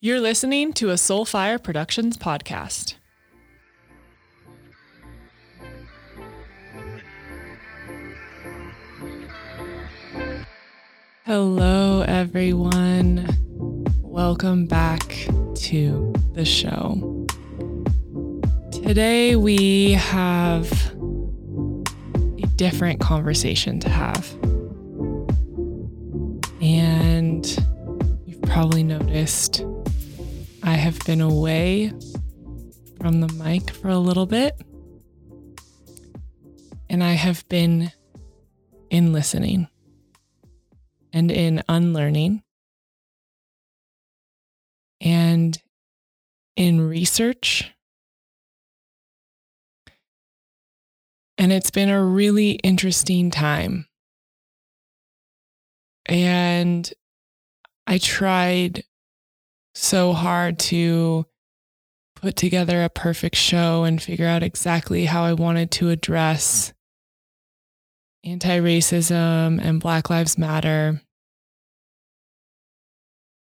You're listening to a Soulfire Productions podcast. Hello, everyone. Welcome back to the show. Today, we have a different conversation to have. And you've probably noticed I have been away from the mic for a little bit. And I have been in listening and in unlearning and in research. And it's been a really interesting time. And I tried so hard to put together a perfect show and figure out exactly how I wanted to address anti racism and Black Lives Matter.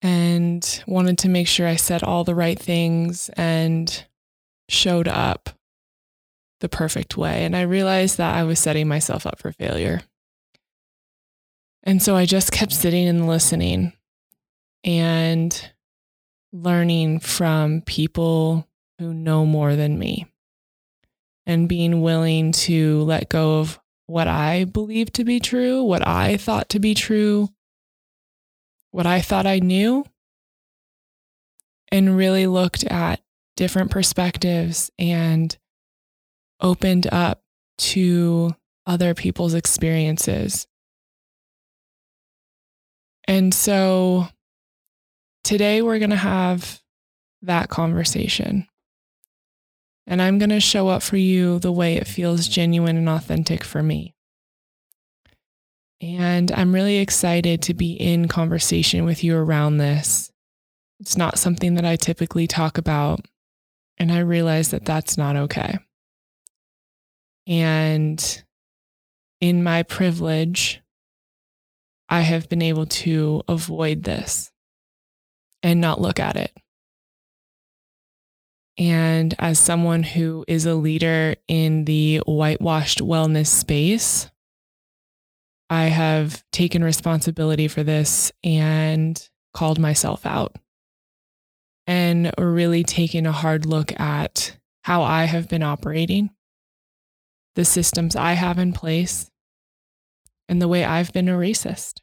And wanted to make sure I said all the right things and showed up the perfect way. And I realized that I was setting myself up for failure. And so I just kept sitting and listening and learning from people who know more than me and being willing to let go of what I believed to be true, what I thought to be true, what I thought I knew, and really looked at different perspectives and opened up to other people's experiences. And so today we're going to have that conversation. And I'm going to show up for you the way it feels genuine and authentic for me. And I'm really excited to be in conversation with you around this. It's not something that I typically talk about. And I realize that that's not okay. And in my privilege, I have been able to avoid this and not look at it. And as someone who is a leader in the whitewashed wellness space, I have taken responsibility for this and called myself out and really taken a hard look at how I have been operating, the systems I have in place, and the way I've been a racist.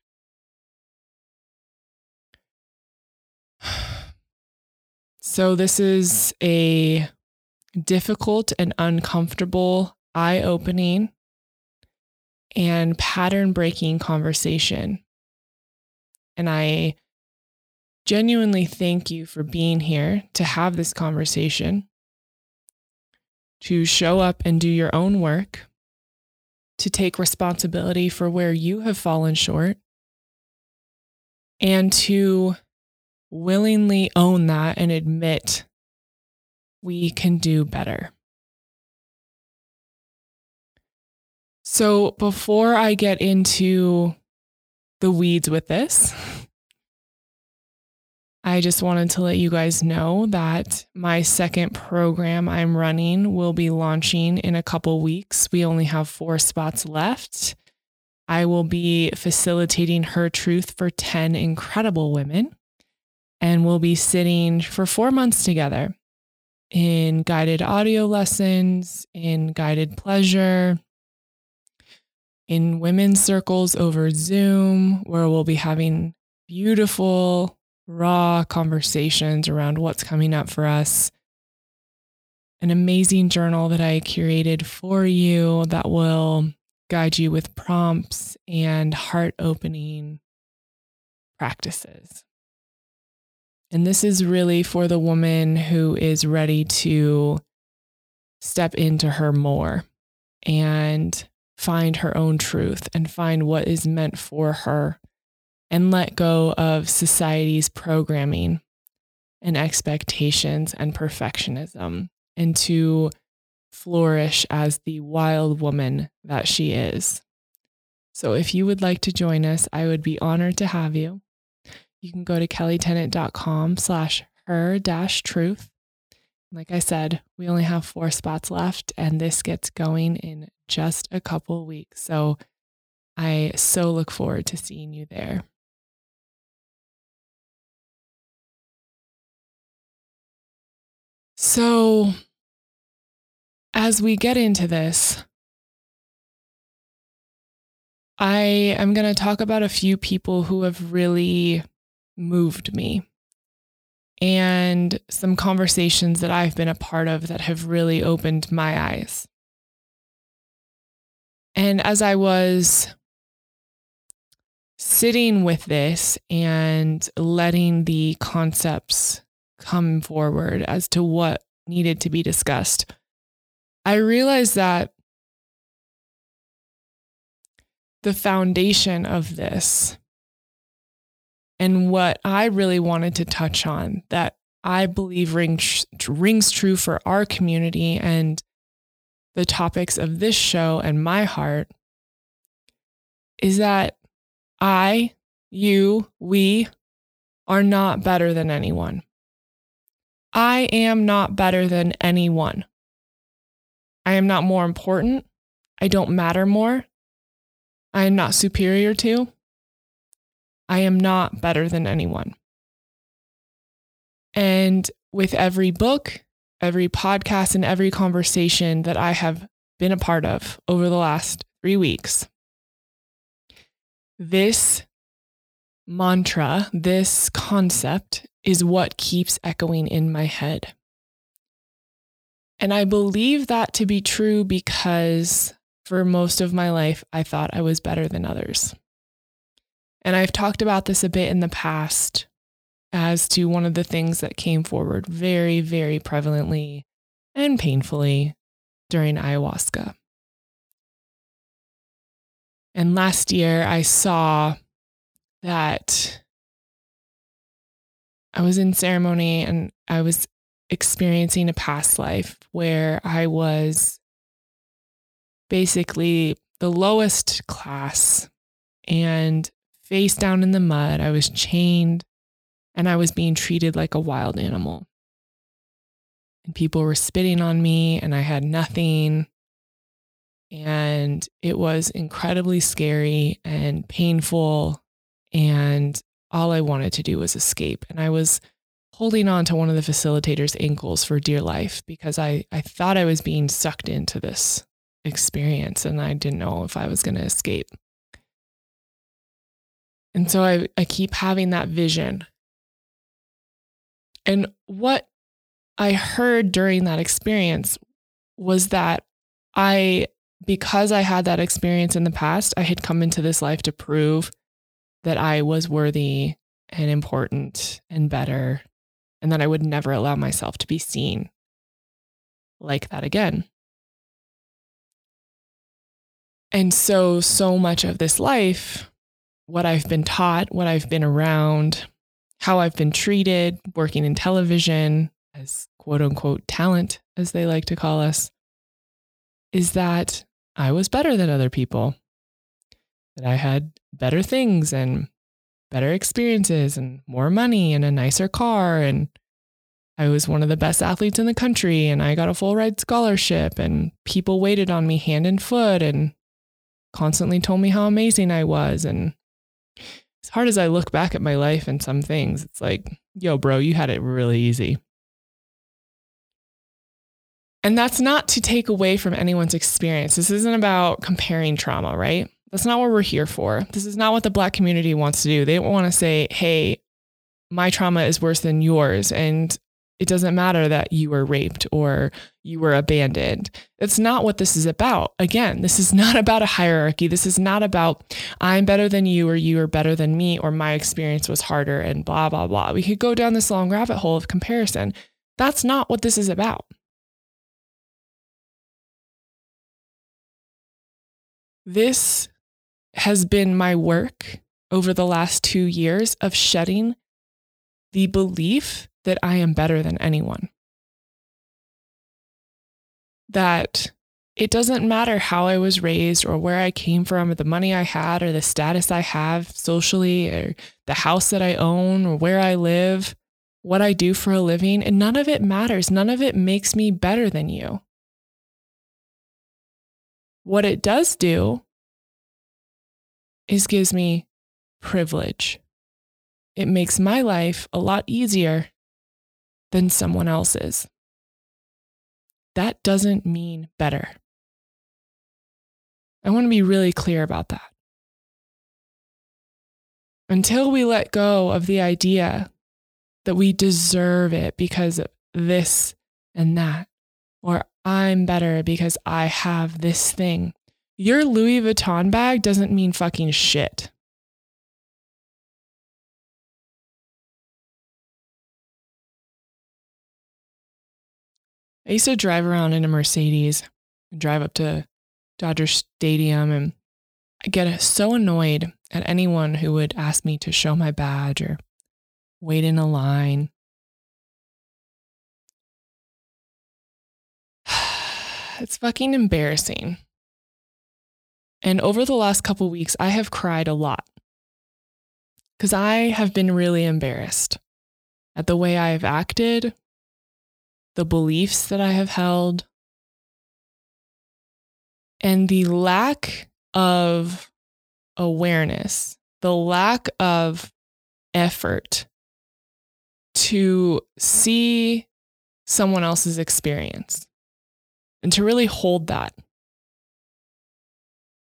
So, this is a difficult and uncomfortable, eye opening, and pattern breaking conversation. And I genuinely thank you for being here to have this conversation, to show up and do your own work, to take responsibility for where you have fallen short, and to willingly own that and admit we can do better. So, before I get into the weeds with this, I just wanted to let you guys know that my second program I'm running will be launching in a couple weeks. We only have four spots left. I will be facilitating Her Truth for 10 incredible women and we'll be sitting for four months together in guided audio lessons, in guided pleasure, in women's circles over Zoom, where we'll be having beautiful, raw conversations around what's coming up for us. An amazing journal that I curated for you that will guide you with prompts and heart opening practices. And this is really for the woman who is ready to step into her more and find her own truth and find what is meant for her and let go of society's programming and expectations and perfectionism and to flourish as the wild woman that she is. So if you would like to join us, I would be honored to have you you can go to kellitennant.com slash her dash truth. Like I said, we only have four spots left, and this gets going in just a couple weeks. So I so look forward to seeing you there. So, as we get into this, I am going to talk about a few people who have really moved me and some conversations that I've been a part of that have really opened my eyes. And as I was sitting with this and letting the concepts come forward as to what needed to be discussed, I realized that the foundation of this and what I really wanted to touch on that I believe rings, rings true for our community and the topics of this show and my heart is that I, you, we are not better than anyone. I am not better than anyone. I am not more important. I don't matter more. I am not superior to. I am not better than anyone. And with every book, every podcast, and every conversation that I have been a part of over the last three weeks, this mantra, this concept is what keeps echoing in my head. And I believe that to be true because for most of my life, I thought I was better than others. And I've talked about this a bit in the past as to one of the things that came forward very, very prevalently and painfully during ayahuasca. And last year, I saw that I was in ceremony and I was experiencing a past life where I was basically the lowest class and face down in the mud. I was chained and I was being treated like a wild animal. And people were spitting on me and I had nothing. And it was incredibly scary and painful. And all I wanted to do was escape. And I was holding on to one of the facilitator's ankles for dear life because I, I thought I was being sucked into this experience and I didn't know if I was going to escape. And so I, I keep having that vision. And what I heard during that experience was that I, because I had that experience in the past, I had come into this life to prove that I was worthy and important and better, and that I would never allow myself to be seen like that again. And so, so much of this life, what I've been taught, what I've been around, how I've been treated, working in television as quote unquote talent, as they like to call us, is that I was better than other people, that I had better things and better experiences and more money and a nicer car. And I was one of the best athletes in the country and I got a full ride scholarship and people waited on me hand and foot and constantly told me how amazing I was. And as hard as I look back at my life and some things, it's like, yo, bro, you had it really easy. And that's not to take away from anyone's experience. This isn't about comparing trauma, right? That's not what we're here for. This is not what the Black community wants to do. They want to say, hey, my trauma is worse than yours. And it doesn't matter that you were raped or you were abandoned. That's not what this is about. Again, this is not about a hierarchy. This is not about I'm better than you or you are better than me or my experience was harder and blah, blah, blah. We could go down this long rabbit hole of comparison. That's not what this is about. This has been my work over the last two years of shedding the belief that I am better than anyone. That it doesn't matter how I was raised or where I came from or the money I had or the status I have socially or the house that I own or where I live. what I do for a living, and none of it matters. None of it makes me better than you. What it does do is gives me privilege. It makes my life a lot easier than someone else's. That doesn't mean better. I want to be really clear about that. Until we let go of the idea that we deserve it because of this and that, or I'm better because I have this thing. Your Louis Vuitton bag doesn't mean fucking shit. I used to drive around in a Mercedes drive up to Dodger Stadium and I get so annoyed at anyone who would ask me to show my badge or wait in a line. It's fucking embarrassing. And over the last couple weeks, I have cried a lot because I have been really embarrassed at the way I have acted, the beliefs that I have held, and the lack of awareness, the lack of effort to see someone else's experience and to really hold that.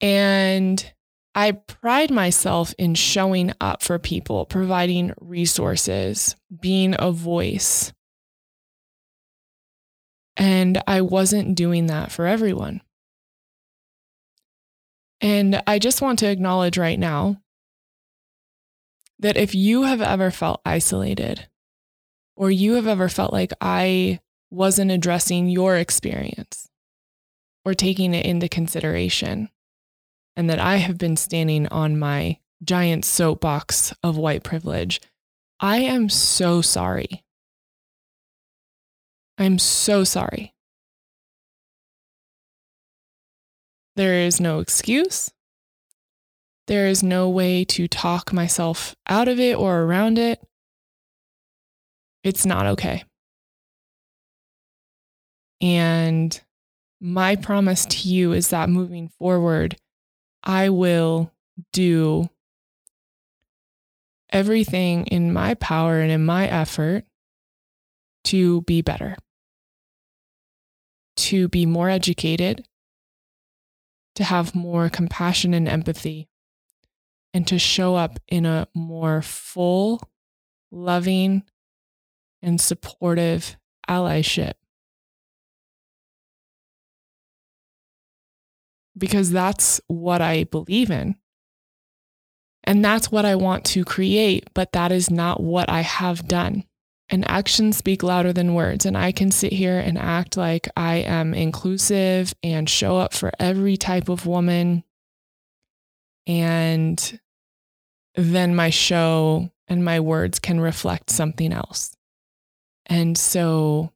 And I pride myself in showing up for people, providing resources, being a voice. And I wasn't doing that for everyone. And I just want to acknowledge right now that if you have ever felt isolated, or you have ever felt like I wasn't addressing your experience or taking it into consideration, and that I have been standing on my giant soapbox of white privilege, I am so sorry. I'm so sorry. There is no excuse. There is no way to talk myself out of it or around it. It's not okay. And my promise to you is that moving forward, I will do everything in my power and in my effort to be better, to be more educated, to have more compassion and empathy, and to show up in a more full, loving, and supportive allyship. Because that's what I believe in. And that's what I want to create, but that is not what I have done and actions speak louder than words. And I can sit here and act like I am inclusive and show up for every type of woman. And then my show and my words can reflect something else. And so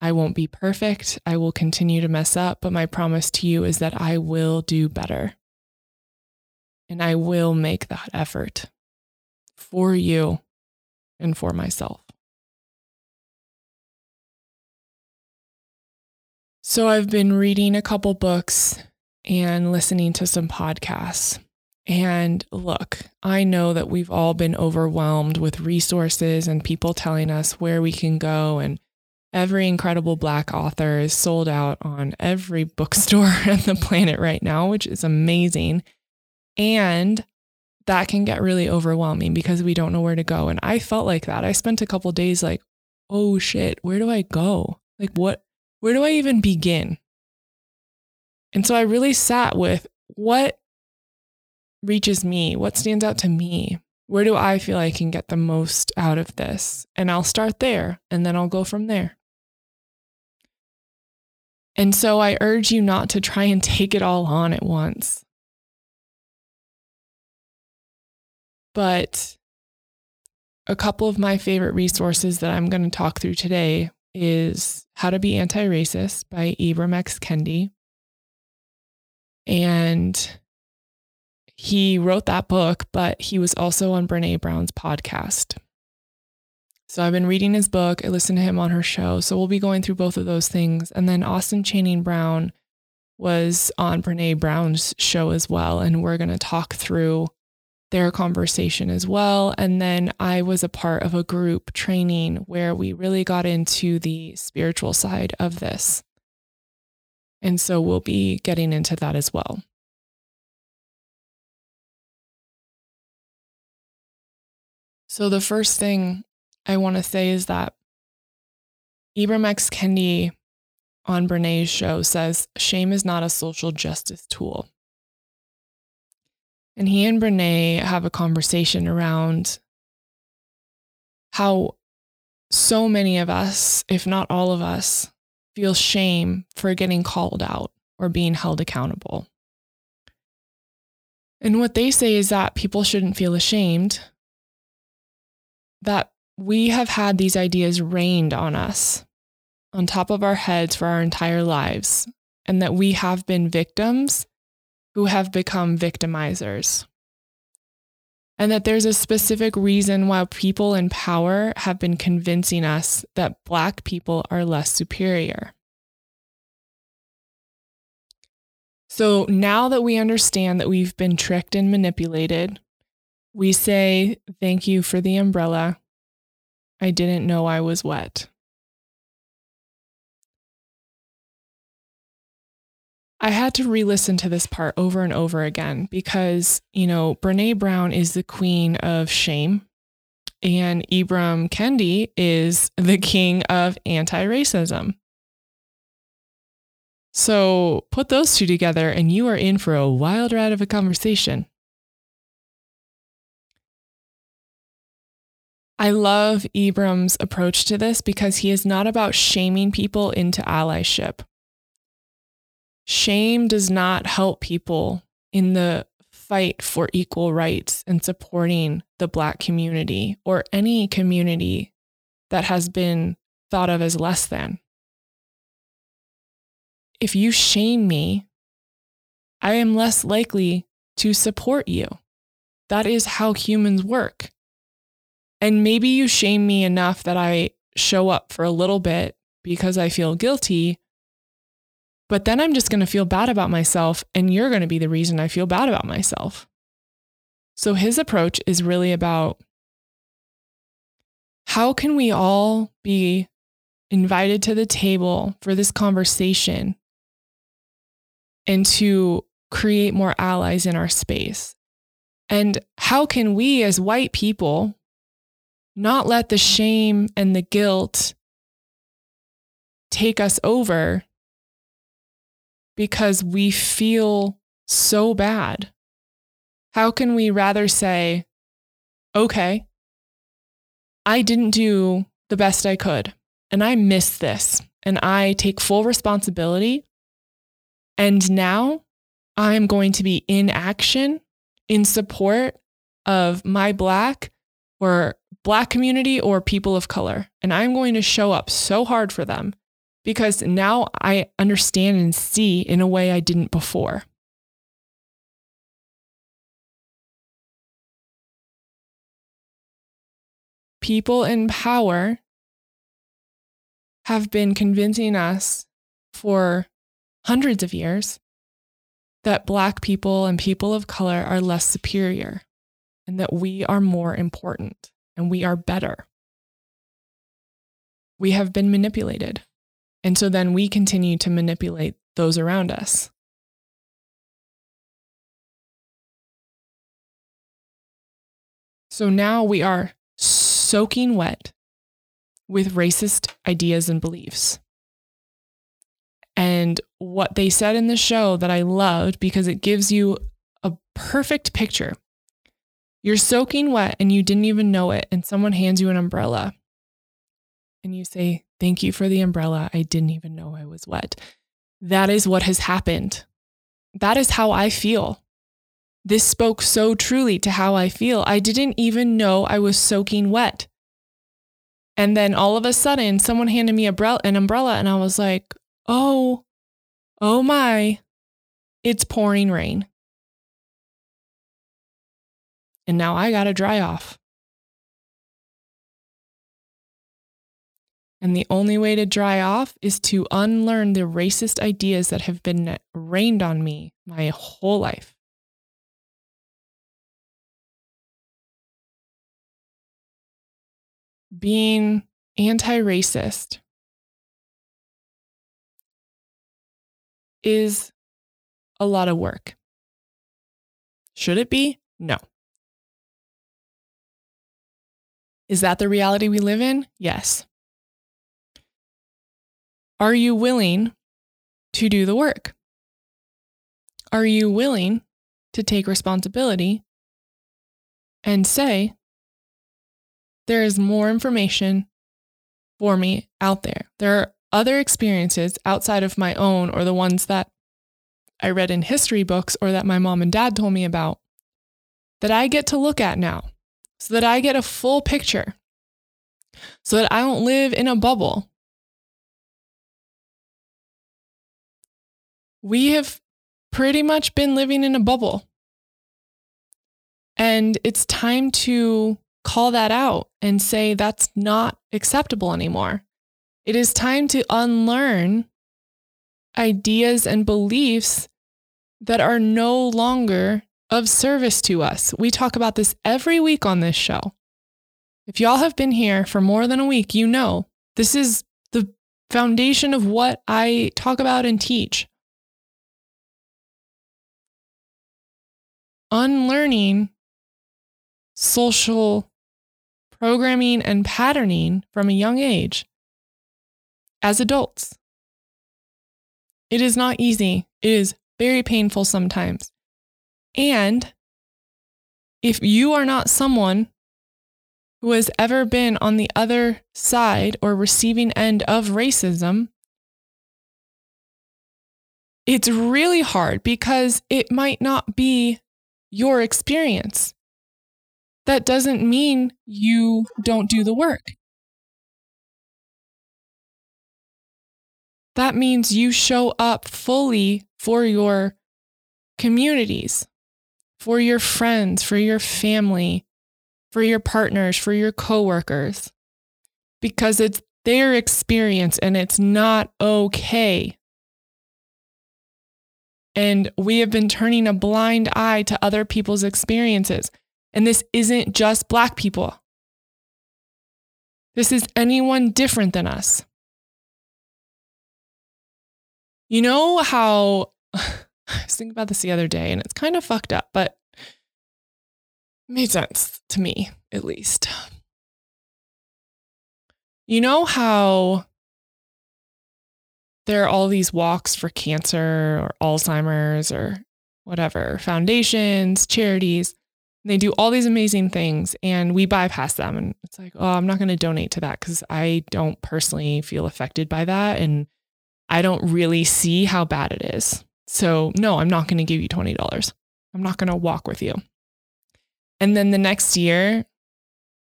I won't be perfect. I will continue to mess up. But my promise to you is that I will do better. And I will make that effort for you and for myself. So I've been reading a couple books and listening to some podcasts. And look, I know that we've all been overwhelmed with resources and people telling us where we can go. And every incredible Black author is sold out on every bookstore on the planet right now, which is amazing. And that can get really overwhelming because we don't know where to go. And I felt like that. I spent a couple days like, oh shit, where do I go? Like, what? Where do I even begin? And so I really sat with what reaches me, what stands out to me. Where do I feel I can get the most out of this? And I'll start there and then I'll go from there. And so I urge you not to try and take it all on at once. But a couple of my favorite resources that I'm going to talk through today is How to Be Anti Racist by Ibram X. Kendi. And he wrote that book, but he was also on Brene Brown's podcast. So I've been reading his book. I listened to him on her show. So we'll be going through both of those things. And then Austin Channing Brown was on Brene Brown's show as well. And we're going to talk through their conversation as well. And then I was a part of a group training where we really got into the spiritual side of this. And so we'll be getting into that as well. So, the first thing I want to say is that Ibram X. Kendi on Brene's show says shame is not a social justice tool. And he and Brene have a conversation around how so many of us, if not all of us, feel shame for getting called out or being held accountable. And what they say is that people shouldn't feel ashamed, that we have had these ideas rained on us on top of our heads for our entire lives, and that we have been victims who have become victimizers. And that there's a specific reason why people in power have been convincing us that Black people are less superior. So now that we understand that we've been tricked and manipulated, we say, Thank you for the umbrella. I didn't know I was wet. I had to re listen to this part over and over again because, you know, Brene Brown is the queen of shame and Ibram Kendi is the king of anti racism. So put those two together and you are in for a wild ride of a conversation. I love Ibram's approach to this because he is not about shaming people into allyship. Shame does not help people in the fight for equal rights and supporting the Black community or any community that has been thought of as less than. If you shame me, I am less likely to support you. That is how humans work. And maybe you shame me enough that I show up for a little bit because I feel guilty, but then I'm just going to feel bad about myself, and you're going to be the reason I feel bad about myself. So his approach is really about how can we all be invited to the table for this conversation and to create more allies in our space? And how can we as white people not let the shame and the guilt take us over because we feel so bad? How can we rather say, okay, I didn't do the best I could and I missed this and I take full responsibility. And now I'm going to be in action in support of my Black or Black community or people of color. And I'm going to show up so hard for them because now I understand and see in a way I didn't before. People in power have been convincing us for hundreds of years that Black people and people of color are less superior and that we are more important and we are better. We have been manipulated. And so then we continue to manipulate those around us. So now we are soaking wet with racist ideas and beliefs. And what they said in the show that I loved because it gives you a perfect picture. You're soaking wet and you didn't even know it, and someone hands you an umbrella. And you say, Thank you for the umbrella. I didn't even know I was wet. That is what has happened. That is how I feel. This spoke so truly to how I feel. I didn't even know I was soaking wet. And then all of a sudden, someone handed me an umbrella, and I was like, oh, oh my, it's pouring rain. And now I got to dry off. And the only way to dry off is to unlearn the racist ideas that have been rained on me my whole life. Being anti racist is a lot of work. Should it be? No. Is that the reality we live in? Yes. Are you willing to do the work? Are you willing to take responsibility and say, there is more information for me out there? There are other experiences outside of my own or the ones that I read in history books or that my mom and dad told me about that I get to look at now so that I get a full picture, so that I don't live in a bubble. We have pretty much been living in a bubble. And it's time to call that out and say that's not acceptable anymore. It is time to unlearn ideas and beliefs that are no longer of service to us. We talk about this every week on this show. If y'all have been here for more than a week, you know this is the foundation of what I talk about and teach. Unlearning social programming and patterning from a young age as adults. It is not easy. It is very painful sometimes. And if you are not someone who has ever been on the other side or receiving end of racism, it's really hard because it might not be your experience. That doesn't mean you don't do the work. That means you show up fully for your communities, for your friends, for your family, for your partners, for your coworkers, because it's their experience and it's not okay. And we have been turning a blind eye to other people's experiences. And this isn't just Black people. This is anyone different than us. You know how I was thinking about this the other day and it's kind of fucked up, but made sense to me, at least. You know how there are all these walks for cancer or Alzheimer's or whatever, foundations, charities. They do all these amazing things and we bypass them. And it's like, oh, I'm not going to donate to that because I don't personally feel affected by that. And I don't really see how bad it is. So, no, I'm not going to give you $20. I'm not going to walk with you. And then the next year,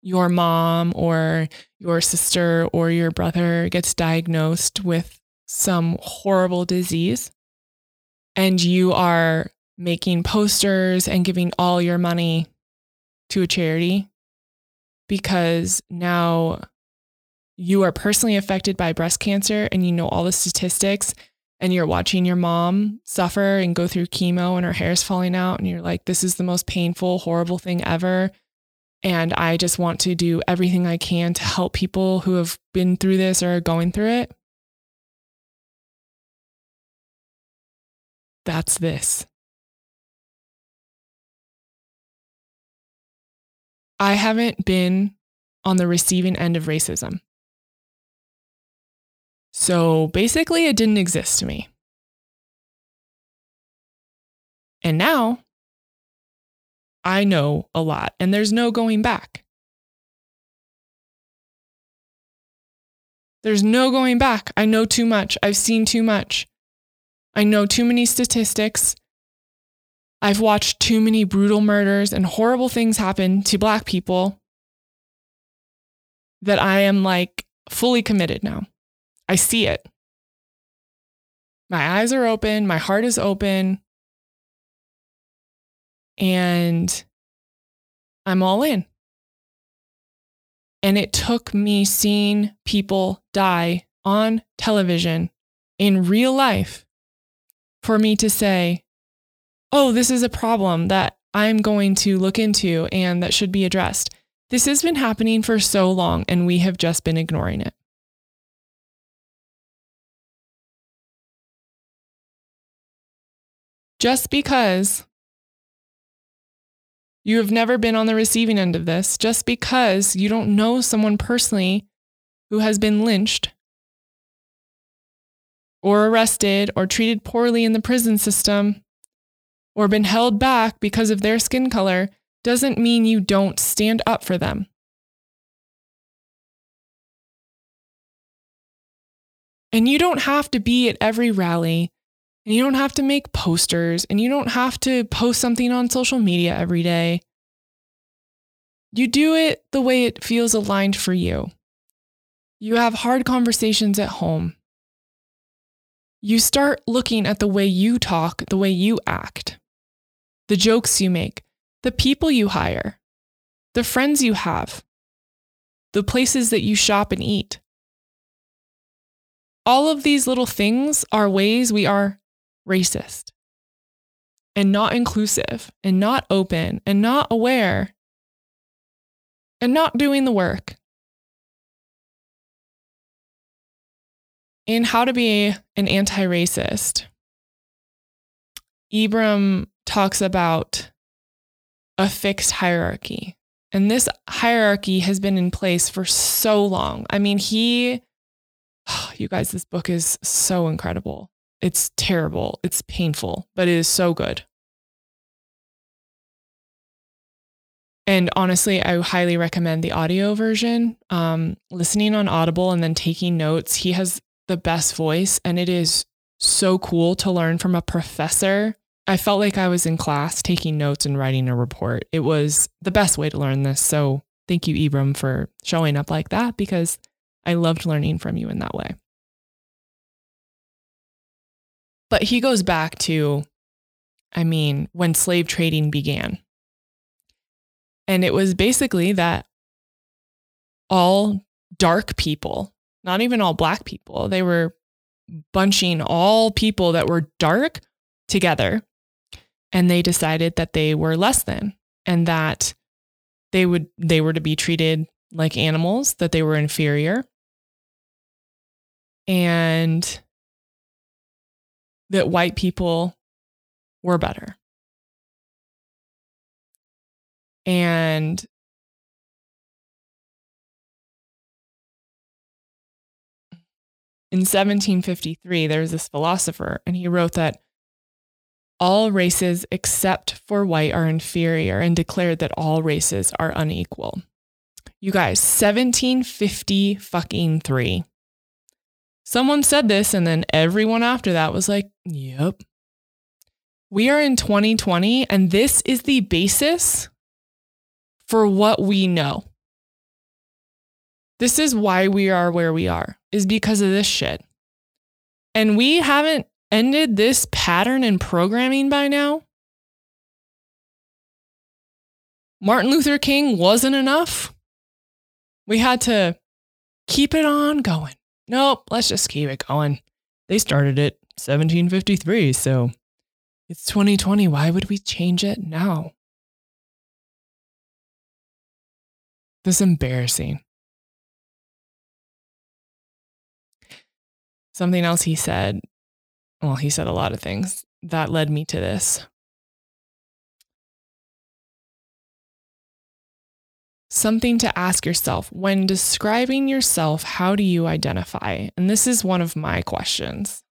your mom or your sister or your brother gets diagnosed with some horrible disease, and you are making posters and giving all your money to a charity because now you are personally affected by breast cancer and you know all the statistics and you're watching your mom suffer and go through chemo and her hair is falling out and you're like this is the most painful horrible thing ever. And i just want to do everything i can to help people who have been through this or are going through it that's this i haven't been on the receiving end of racism so basically, it didn't exist to me. And now I know a lot, and there's no going back. There's no going back. I know too much. I've seen too much. I know too many statistics. I've watched too many brutal murders and horrible things happen to Black people that I am like fully committed now. I see it. My eyes are open, my heart is open, and I'm all in. And it took me seeing people die on television in real life for me to say, oh, this is a problem that I'm going to look into and that should be addressed. This has been happening for so long and we have just been ignoring it. Just because you have never been on the receiving end of this, just because you don't know someone personally who has been lynched or arrested or treated poorly in the prison system or been held back because of their skin color doesn't mean you don't stand up for them. And you don't have to be at every rally, and you don't have to make posters, and you don't have to post something on social media every day. You do it the way it feels aligned for you. You have hard conversations at home. You start looking at the way you talk, the way you act the jokes you make, the people you hire, the friends you have, the places that you shop and eat. All of these little things are ways we are racist and not inclusive and not open and not aware and not doing the work. In How to Be an Anti Racist, Ibram talks about a fixed hierarchy. And this hierarchy has been in place for so long. I mean, he, oh, you guys, this book is so incredible. It's terrible. It's painful, but it is so good. And honestly, I highly recommend the audio version. Um, listening on Audible and then taking notes. He has the best voice, and it is so cool to learn from a professor I felt like I was in class taking notes and writing a report. It was the best way to learn this. So thank you, Ibram, for showing up like that because I loved learning from you in that way. But he goes back to, I mean, when slave trading began. And it was basically that all dark people, not even all black people, they were bunching all people that were dark together. And they decided that they were less than and that they would they were to be treated like animals that they were inferior. And that white people were better. And in 1753 there was this philosopher and he wrote that all races except for white are inferior and declared that all races are unequal. You guys, 1750 fucking 3. Someone said this and then everyone after that was like, "Yep." We are in 2020 and this is the basis for what we know. This is why we are where we are, is because of this shit. And we haven't ended this pattern in programming by now? Martin Luther King wasn't enough. We had to keep it on going. Nope, let's just keep it going. They started it 1753, so it's 2020. Why would we change it now? This is embarrassing. Something else he said well, he said a lot of things that led me to this. Something to ask yourself when describing yourself, how do you identify? And this is one of my questions.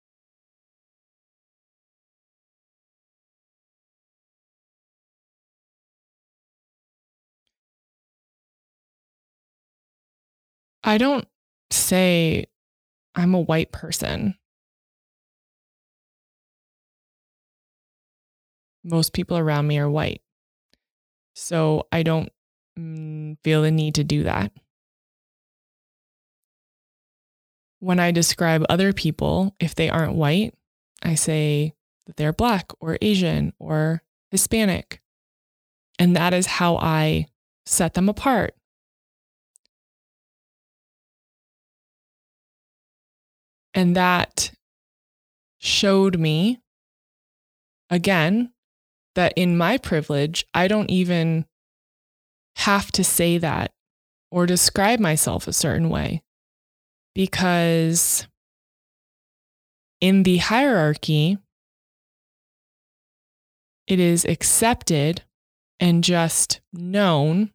I don't say I'm a white person. most people around me are white. So I don't mm, feel the need to do that. When I describe other people, if they aren't white, I say that they're black or Asian or Hispanic. And that is how I set them apart. And that showed me, again, that in my privilege, I don't even have to say that or describe myself a certain way because in the hierarchy, it is accepted and just known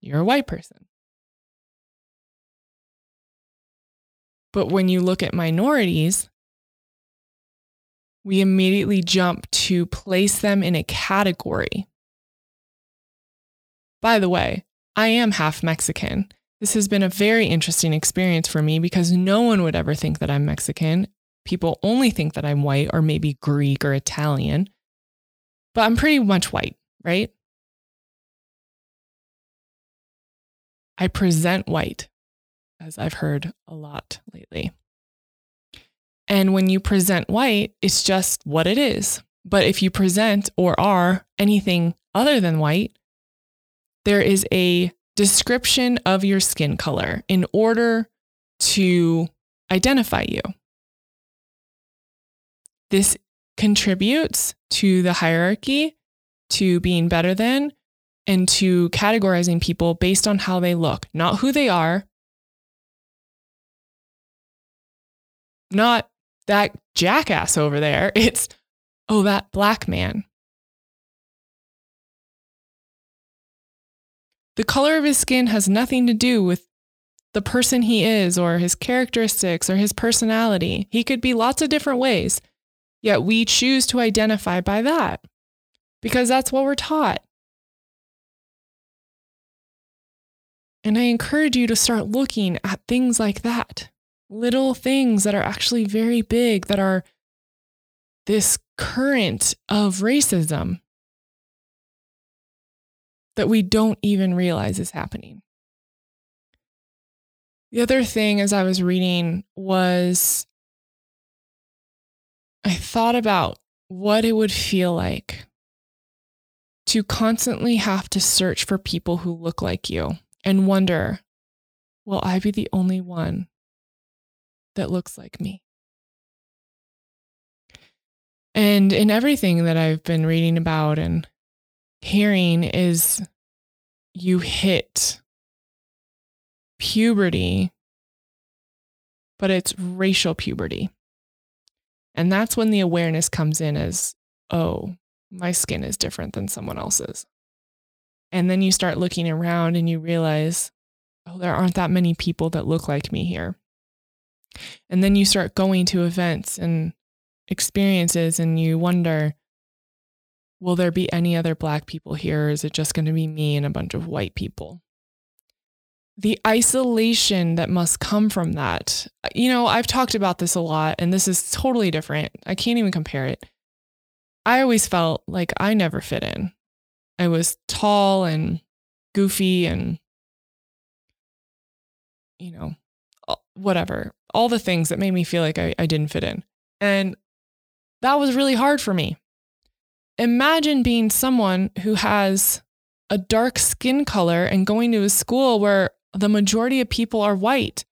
you're a white person. But when you look at minorities, we immediately jump to place them in a category. By the way, I am half Mexican. This has been a very interesting experience for me because no one would ever think that I'm Mexican. People only think that I'm white or maybe Greek or Italian, but I'm pretty much white, right? I present white, as I've heard a lot lately. And when you present white, it's just what it is. But if you present or are anything other than white, there is a description of your skin color in order to identify you. This contributes to the hierarchy, to being better than, and to categorizing people based on how they look, not who they are, not that jackass over there. It's, oh, that black man. The color of his skin has nothing to do with the person he is or his characteristics or his personality. He could be lots of different ways, yet we choose to identify by that because that's what we're taught. And I encourage you to start looking at things like that little things that are actually very big, that are this current of racism that we don't even realize is happening. The other thing as I was reading was I thought about what it would feel like to constantly have to search for people who look like you and wonder, will I be the only one that looks like me? And in everything that I've been reading about and hearing is you hit puberty, but it's racial puberty. And that's when the awareness comes in as, oh, my skin is different than someone else's. And then you start looking around and you realize, oh, there aren't that many people that look like me here. And then you start going to events and experiences and you wonder, will there be any other Black people here? Or is it just going to be me and a bunch of white people? The isolation that must come from that. Uh, you know, I've talked about this a lot, and this is totally different. I can't even compare it. I always felt like I never fit in. I was tall and goofy and, you know, whatever, all the things that made me feel like I, I didn't fit in. And that was really hard for me. Imagine being someone who has a dark skin color and going to a school where the majority of people are white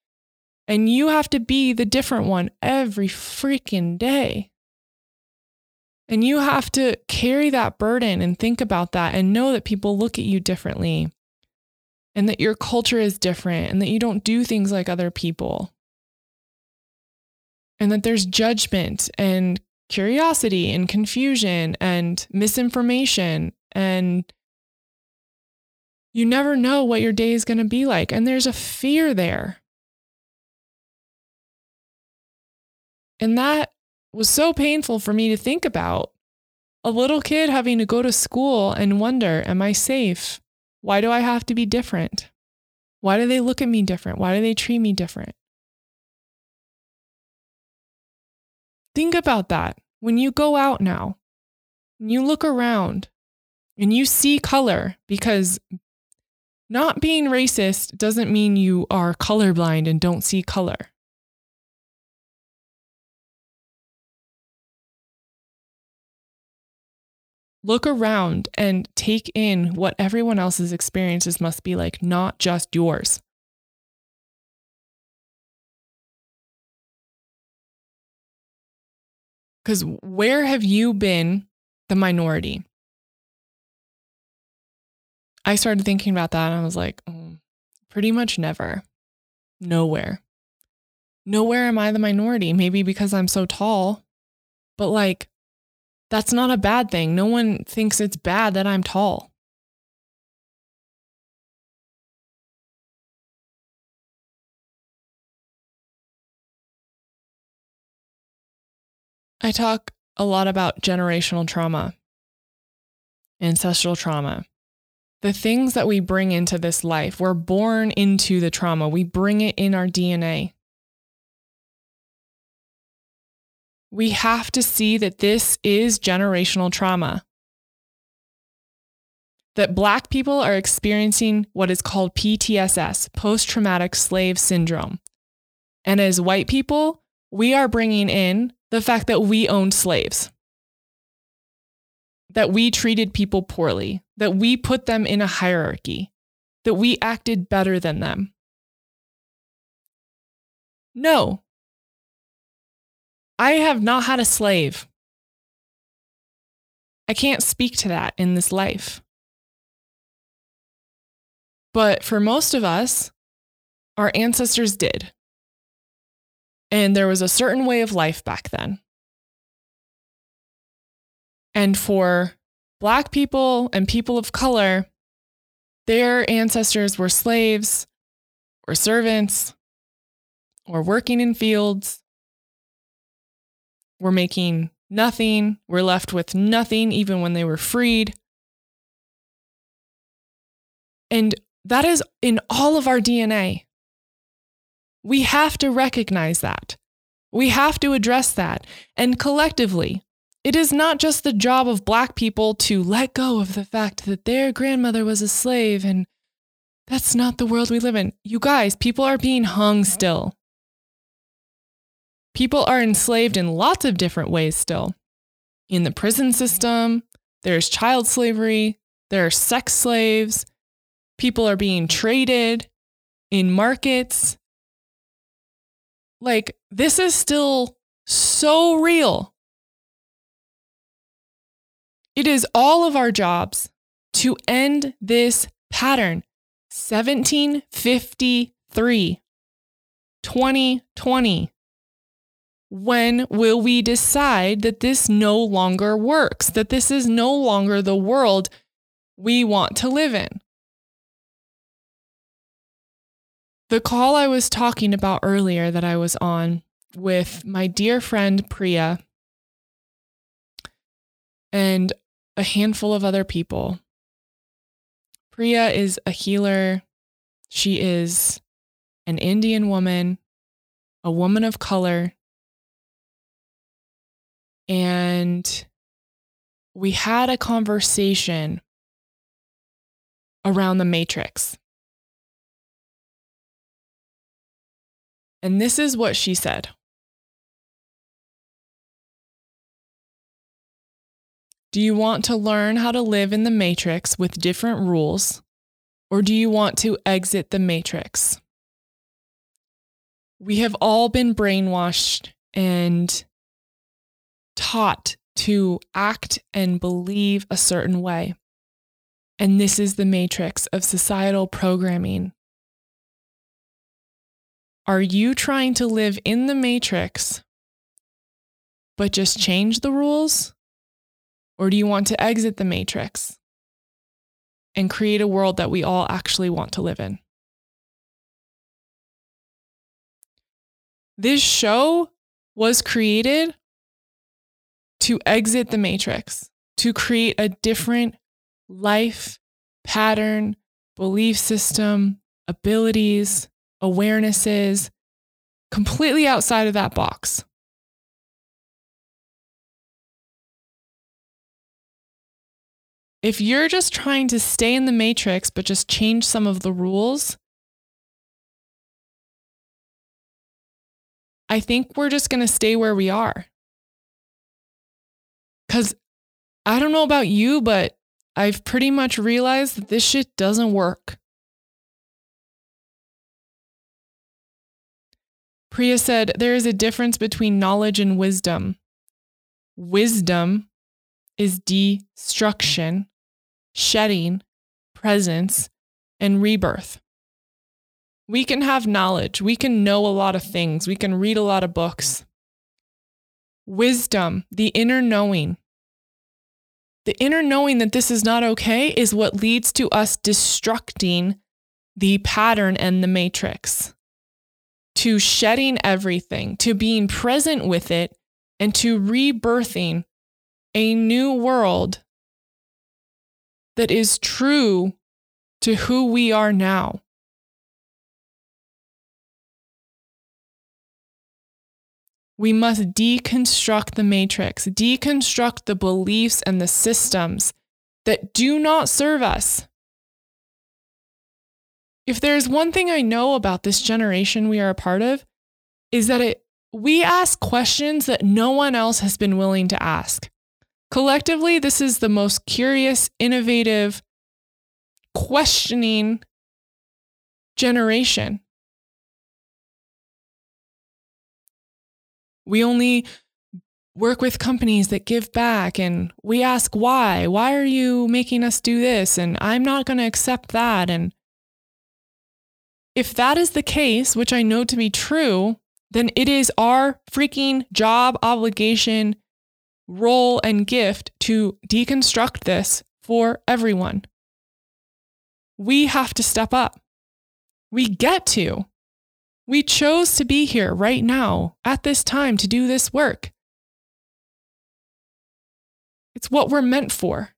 and you have to be the different one every freaking day. And you have to carry that burden and think about that and know that people look at you differently and that your culture is different and that you don't do things like other people. And that there's judgment and curiosity and confusion and misinformation and you never know what your day is going to be like and there's a fear there. And that was so painful for me to think about. A little kid having to go to school and wonder, am I safe? Why do I have to be different? Why do they look at me different? Why do they treat me different? Think about that. When you go out now, and you look around and you see color, because not being racist doesn't mean you are colorblind and don't see color. look around and take in what everyone else's experiences must be like, not just yours. Because where have you been the minority? I started thinking about that and I was like, oh, pretty much never. Nowhere. Nowhere am I the minority. Maybe because I'm so tall, but like that's not a bad thing. No one thinks it's bad that I'm tall. I talk a lot about generational trauma, ancestral trauma. The things that we bring into this life, we're born into the trauma, we bring it in our DNA. We have to see that this is generational trauma. That Black people are experiencing what is called PTSS, post traumatic slave syndrome. And as white people, we are bringing in the fact that we owned slaves, that we treated people poorly, that we put them in a hierarchy, that we acted better than them. No, I have not had a slave. I can't speak to that in this life. But for most of us, our ancestors did. And there was a certain way of life back then. And for Black people and people of color, their ancestors were slaves or servants or working in fields, were making nothing, were left with nothing even when they were freed. And that is in all of our DNA. We have to recognize that. We have to address that. And collectively, it is not just the job of Black people to let go of the fact that their grandmother was a slave and that's not the world we live in. You guys, people are being hung still. People are enslaved in lots of different ways still. In the prison system, there's child slavery, there are sex slaves, people are being traded in markets. Like, this is still so real. It is all of our jobs to end this pattern. 1753, 2020. When will we decide that this no longer works, that this is no longer the world we want to live in? The call I was talking about earlier that I was on with my dear friend Priya and a handful of other people. Priya is a healer. She is an Indian woman, a woman of color. And we had a conversation around the matrix. And this is what she said. Do you want to learn how to live in the matrix with different rules, or do you want to exit the matrix? We have all been brainwashed and taught to act and believe a certain way. And this is the matrix of societal programming. Are you trying to live in the matrix, but just change the rules? Or do you want to exit the matrix and create a world that we all actually want to live in? This show was created to exit the matrix, to create a different life pattern, belief system, abilities, awarenesses, completely outside of that box. if you're just trying to stay in the matrix, but just change some of the rules, I think we're just going to stay where we are. Because I don't know about you, but I've pretty much realized that this shit doesn't work. Priya said, There is a difference between knowledge and wisdom. wisdom is destruction, shedding, presence, and rebirth. We can have knowledge. We can know a lot of things. We can read a lot of books. Wisdom, the inner knowing, the inner knowing that this is not okay is what leads to us destructing the pattern and the matrix, to shedding everything, to being present with it, and to rebirthing a new world that is true to who we are now. We must deconstruct the matrix, deconstruct the beliefs and the systems that do not serve us. If there's one thing I know about this generation we are a part of, is that it, we ask questions that no one else has been willing to ask. Collectively, this is the most curious, innovative, questioning generation. We only work with companies that give back and we ask why. Why are you making us do this? And I'm not going to accept that. And if that is the case, which I know to be true, then it is our freaking job, obligation, role, and gift to deconstruct this for everyone. We have to step up. We get to. We chose to be here right now at this time to do this work. It's what we're meant for.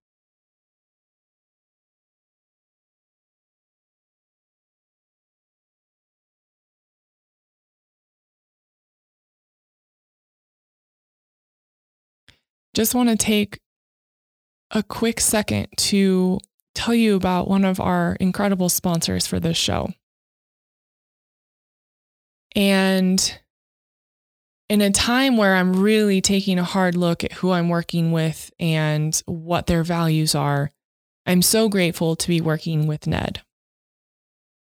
Just want to take a quick second to tell you about one of our incredible sponsors for this show. And in a time where I'm really taking a hard look at who I'm working with and what their values are, I'm so grateful to be working with Ned.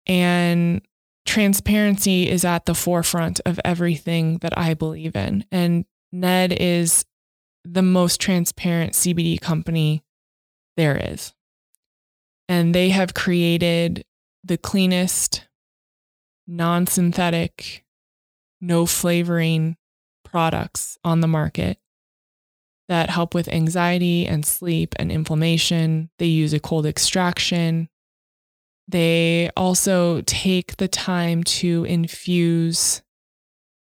And transparency is at the forefront of everything that I believe in. And Ned is the most transparent CBD company there is. And they have created the cleanest, non synthetic, no flavoring products on the market that help with anxiety and sleep and inflammation. They use a cold extraction. They also take the time to infuse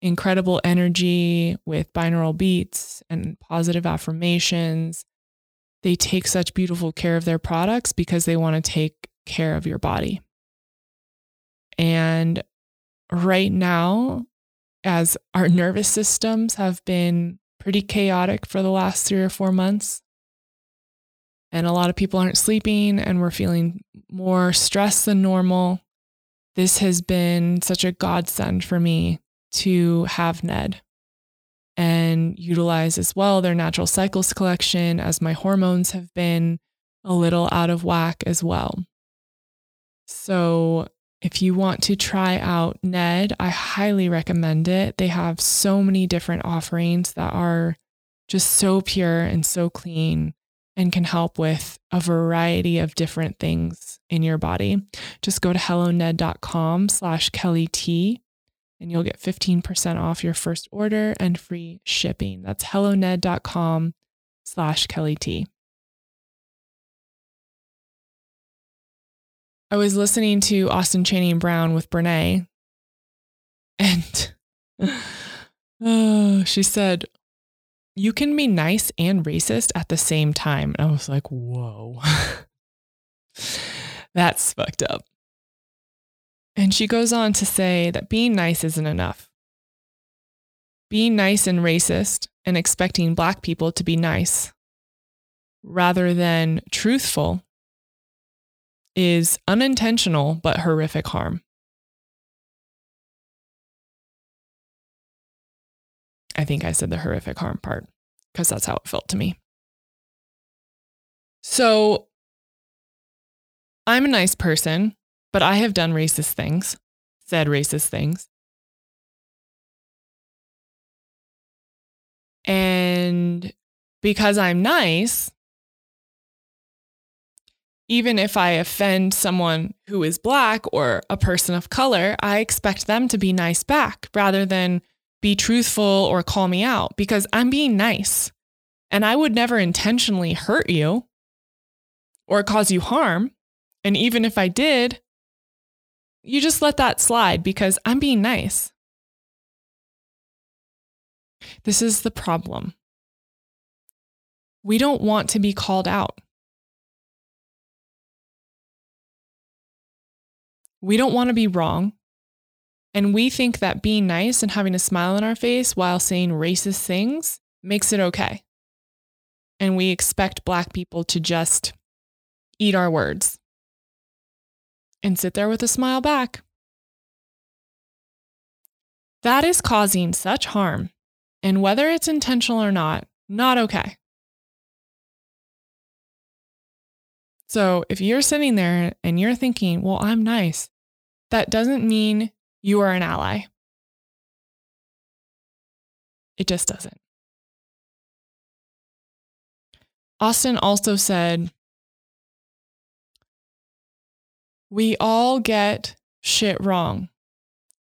incredible energy with binaural beats and positive affirmations. They take such beautiful care of their products because they want to take care of your body. And right now, as our nervous systems have been pretty chaotic for the last three or four months, and a lot of people aren't sleeping, and we're feeling more stress than normal. This has been such a godsend for me to have Ned and utilize as well their natural cycles collection as my hormones have been a little out of whack as well. So, if you want to try out Ned, I highly recommend it. They have so many different offerings that are just so pure and so clean and can help with a variety of different things in your body. Just go to helloned.com slash Kelli T and you'll get 15% off your first order and free shipping. That's helloned.com slash Kelli T. I was listening to Austin Channing Brown with Brené, and oh, she said, You can be nice and racist at the same time. And I was like, Whoa, that's fucked up. And she goes on to say that being nice isn't enough. Being nice and racist and expecting Black people to be nice rather than truthful is unintentional but horrific harm. I think I said the horrific harm part because that's how it felt to me. So I'm a nice person. But I have done racist things, said racist things. And because I'm nice, even if I offend someone who is black or a person of color, I expect them to be nice back rather than be truthful or call me out because I'm being nice. And I would never intentionally hurt you or cause you harm. And even if I did, you just let that slide because I'm being nice. This is the problem. We don't want to be called out. We don't want to be wrong. And we think that being nice and having a smile on our face while saying racist things makes it okay. And we expect Black people to just eat our words and sit there with a smile back. That is causing such harm, and whether it's intentional or not, not okay. So if you're sitting there and you're thinking, well, I'm nice, that doesn't mean you are an ally. It just doesn't. Austin also said, We all get shit wrong.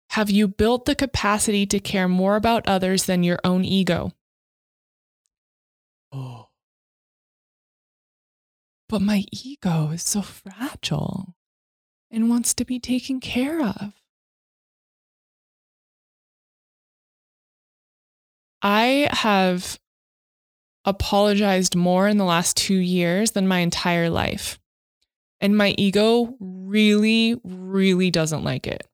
Have you built the capacity to care more about others than your own ego? Oh. But my ego is so fragile and wants to be taken care of. I have apologized more in the last two years than my entire life. And my ego really, really doesn't like it.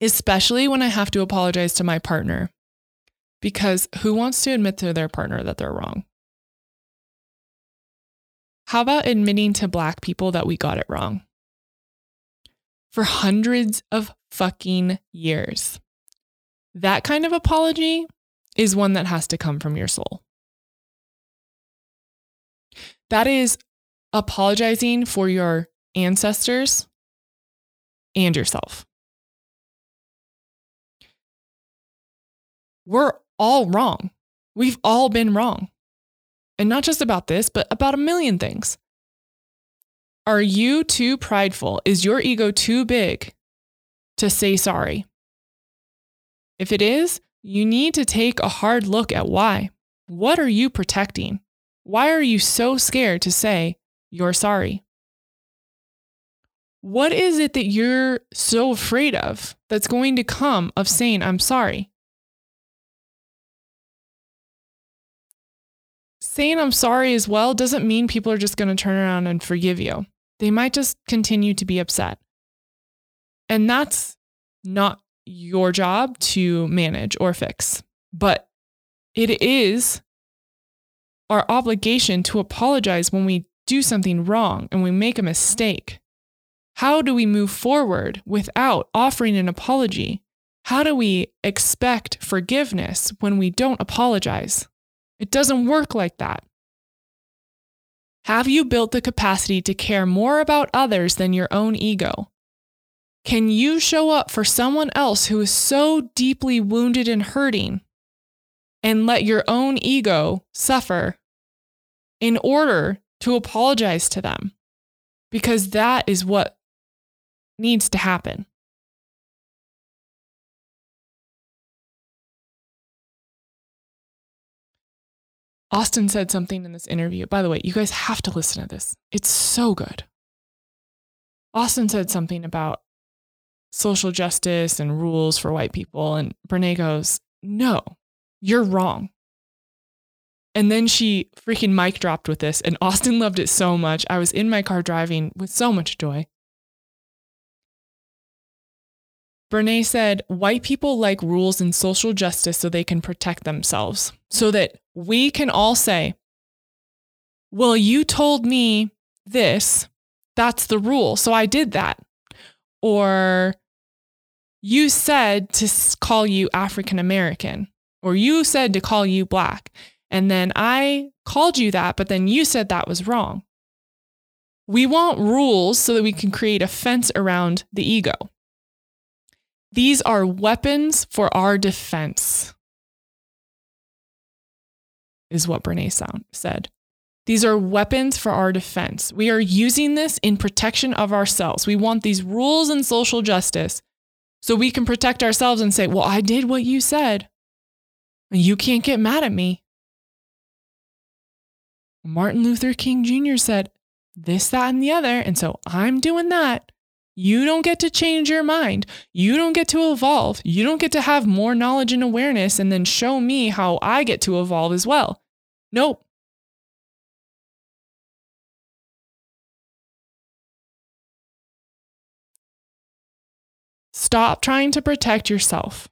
Especially when I have to apologize to my partner. Because who wants to admit to their partner that they're wrong? How about admitting to Black people that we got it wrong? For hundreds of fucking years. That kind of apology is one that has to come from your soul. That is apologizing for your ancestors and yourself. We're all wrong. We've all been wrong. And not just about this, but about a million things. Are you too prideful? Is your ego too big to say sorry? If it is, you need to take a hard look at why. What are you protecting? Why are you so scared to say you're sorry? What is it that you're so afraid of that's going to come of saying, I'm sorry? Saying I'm sorry as well doesn't mean people are just going to turn around and forgive you. They might just continue to be upset. And that's not your job to manage or fix, but it is our obligation to apologize when we do something wrong and we make a mistake. How do we move forward without offering an apology? How do we expect forgiveness when we don't apologize? It doesn't work like that. Have you built the capacity to care more about others than your own ego? Can you show up for someone else who is so deeply wounded and hurting and let your own ego suffer in order to apologize to them? Because that is what needs to happen. Austin said something in this interview. By the way, you guys have to listen to this. It's so good. Austin said something about social justice and rules for white people. And Brené goes, No, you're wrong. And then she freaking mic dropped with this, and Austin loved it so much. I was in my car driving with so much joy. Brené said, White people like rules and social justice so they can protect themselves, so that we can all say, Well, you told me this. That's the rule. So I did that. Or you said to call you African American, or you said to call you black. And then I called you that, but then you said that was wrong. We want rules so that we can create a fence around the ego. These are weapons for our defense. is what Brené sound, said. These are weapons for our defense. We are using this in protection of ourselves. We want these rules and social justice so we can protect ourselves and say, Well, I did what you said. And you can't get mad at me. Martin Luther King Jr. said this, that, and the other. And so I'm doing that. You don't get to change your mind. You don't get to evolve. You don't get to have more knowledge and awareness and then show me how I get to evolve as well. Nope. Stop trying to protect yourself.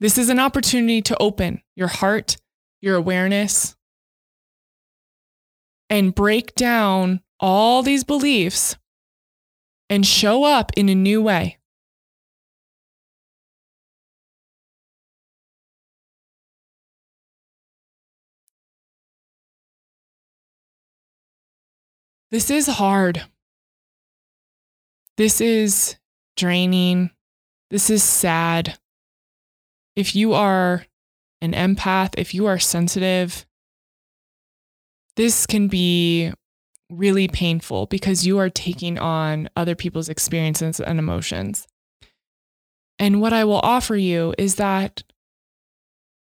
This is an opportunity to open your heart, your awareness, and break down all these beliefs and show up in a new way. This is hard. This is draining. This is sad. If you are an empath, if you are sensitive, this can be really painful because you are taking on other people's experiences and emotions. And what I will offer you is that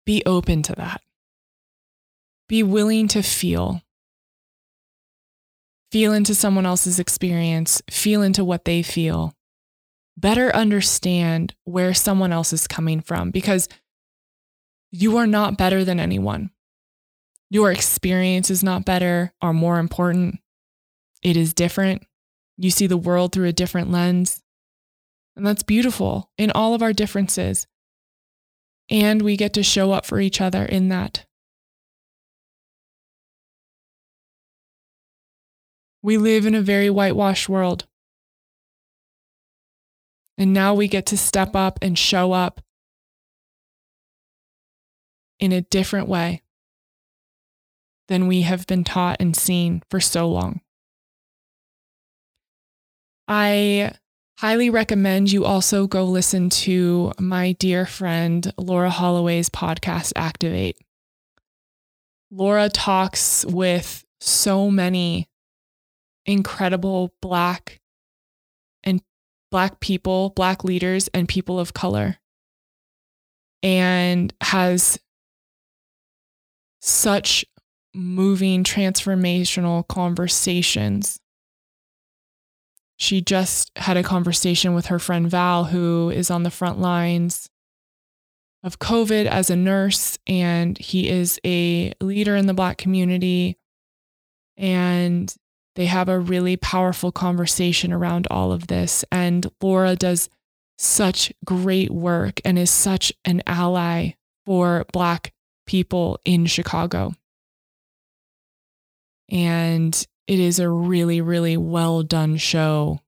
be open to that. Be willing to feel. Feel into someone else's experience, feel into what they feel. Better understand where someone else is coming from because you are not better than anyone. Your experience is not better or more important. It is different. You see the world through a different lens. And that's beautiful in all of our differences. And we get to show up for each other in that. We live in a very whitewashed world. And now we get to step up and show up in a different way than we have been taught and seen for so long. I highly recommend you also go listen to my dear friend Laura Holloway's podcast, Activate. Laura talks with so many incredible Black and Black people, Black leaders, and people of color, and has such moving, transformational conversations. She just had a conversation with her friend Val, who is on the front lines of COVID as a nurse, and he is a leader in the Black community. And they have a really powerful conversation around all of this. And Laura does such great work and is such an ally for Black people in Chicago. And it is a really, really well done show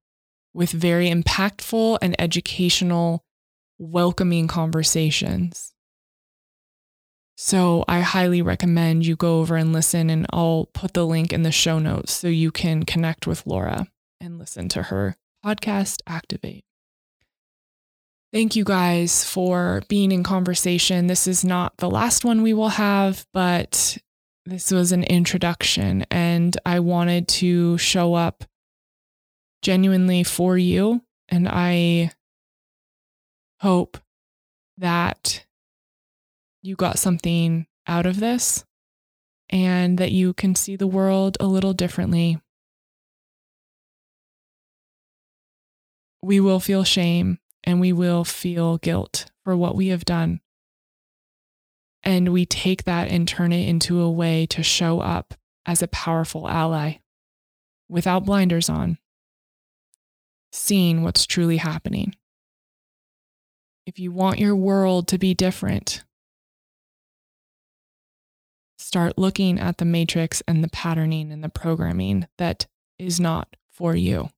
with very impactful and educational, welcoming conversations. So I highly recommend you go over and listen, and I'll put the link in the show notes so you can connect with Laura and listen to her podcast, Activate. Thank you guys for being in conversation. This is not the last one we will have, but this was an introduction and I wanted to show up genuinely for you. And I hope that you got something out of this and that you can see the world a little differently. We will feel shame and we will feel guilt for what we have done. And we take that and turn it into a way to show up as a powerful ally without blinders on, seeing what's truly happening. If you want your world to be different, start looking at the matrix and the patterning and the programming that is not for you.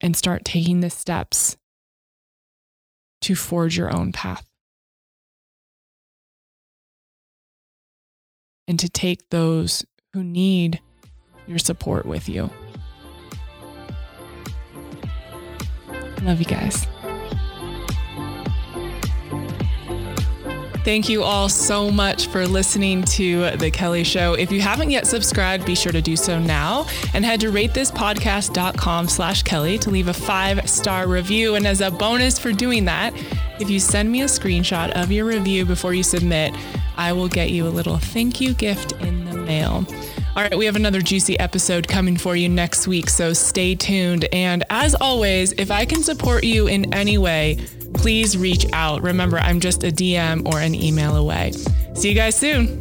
And start taking the steps to forge your own path. And to take those who need your support with you. Love you guys. Thank you all so much for listening to The Kelli Show. If you haven't yet subscribed, be sure to do so now and head to ratethispodcast.com slash Kelli to leave a five star review. And as a bonus for doing that, if you send me a screenshot of your review before you submit, I will get you a little thank you gift in the mail. All right, we have another juicy episode coming for you next week, so stay tuned. And as always, if I can support you in any way, please reach out. Remember, I'm just a DM or an email away. See you guys soon.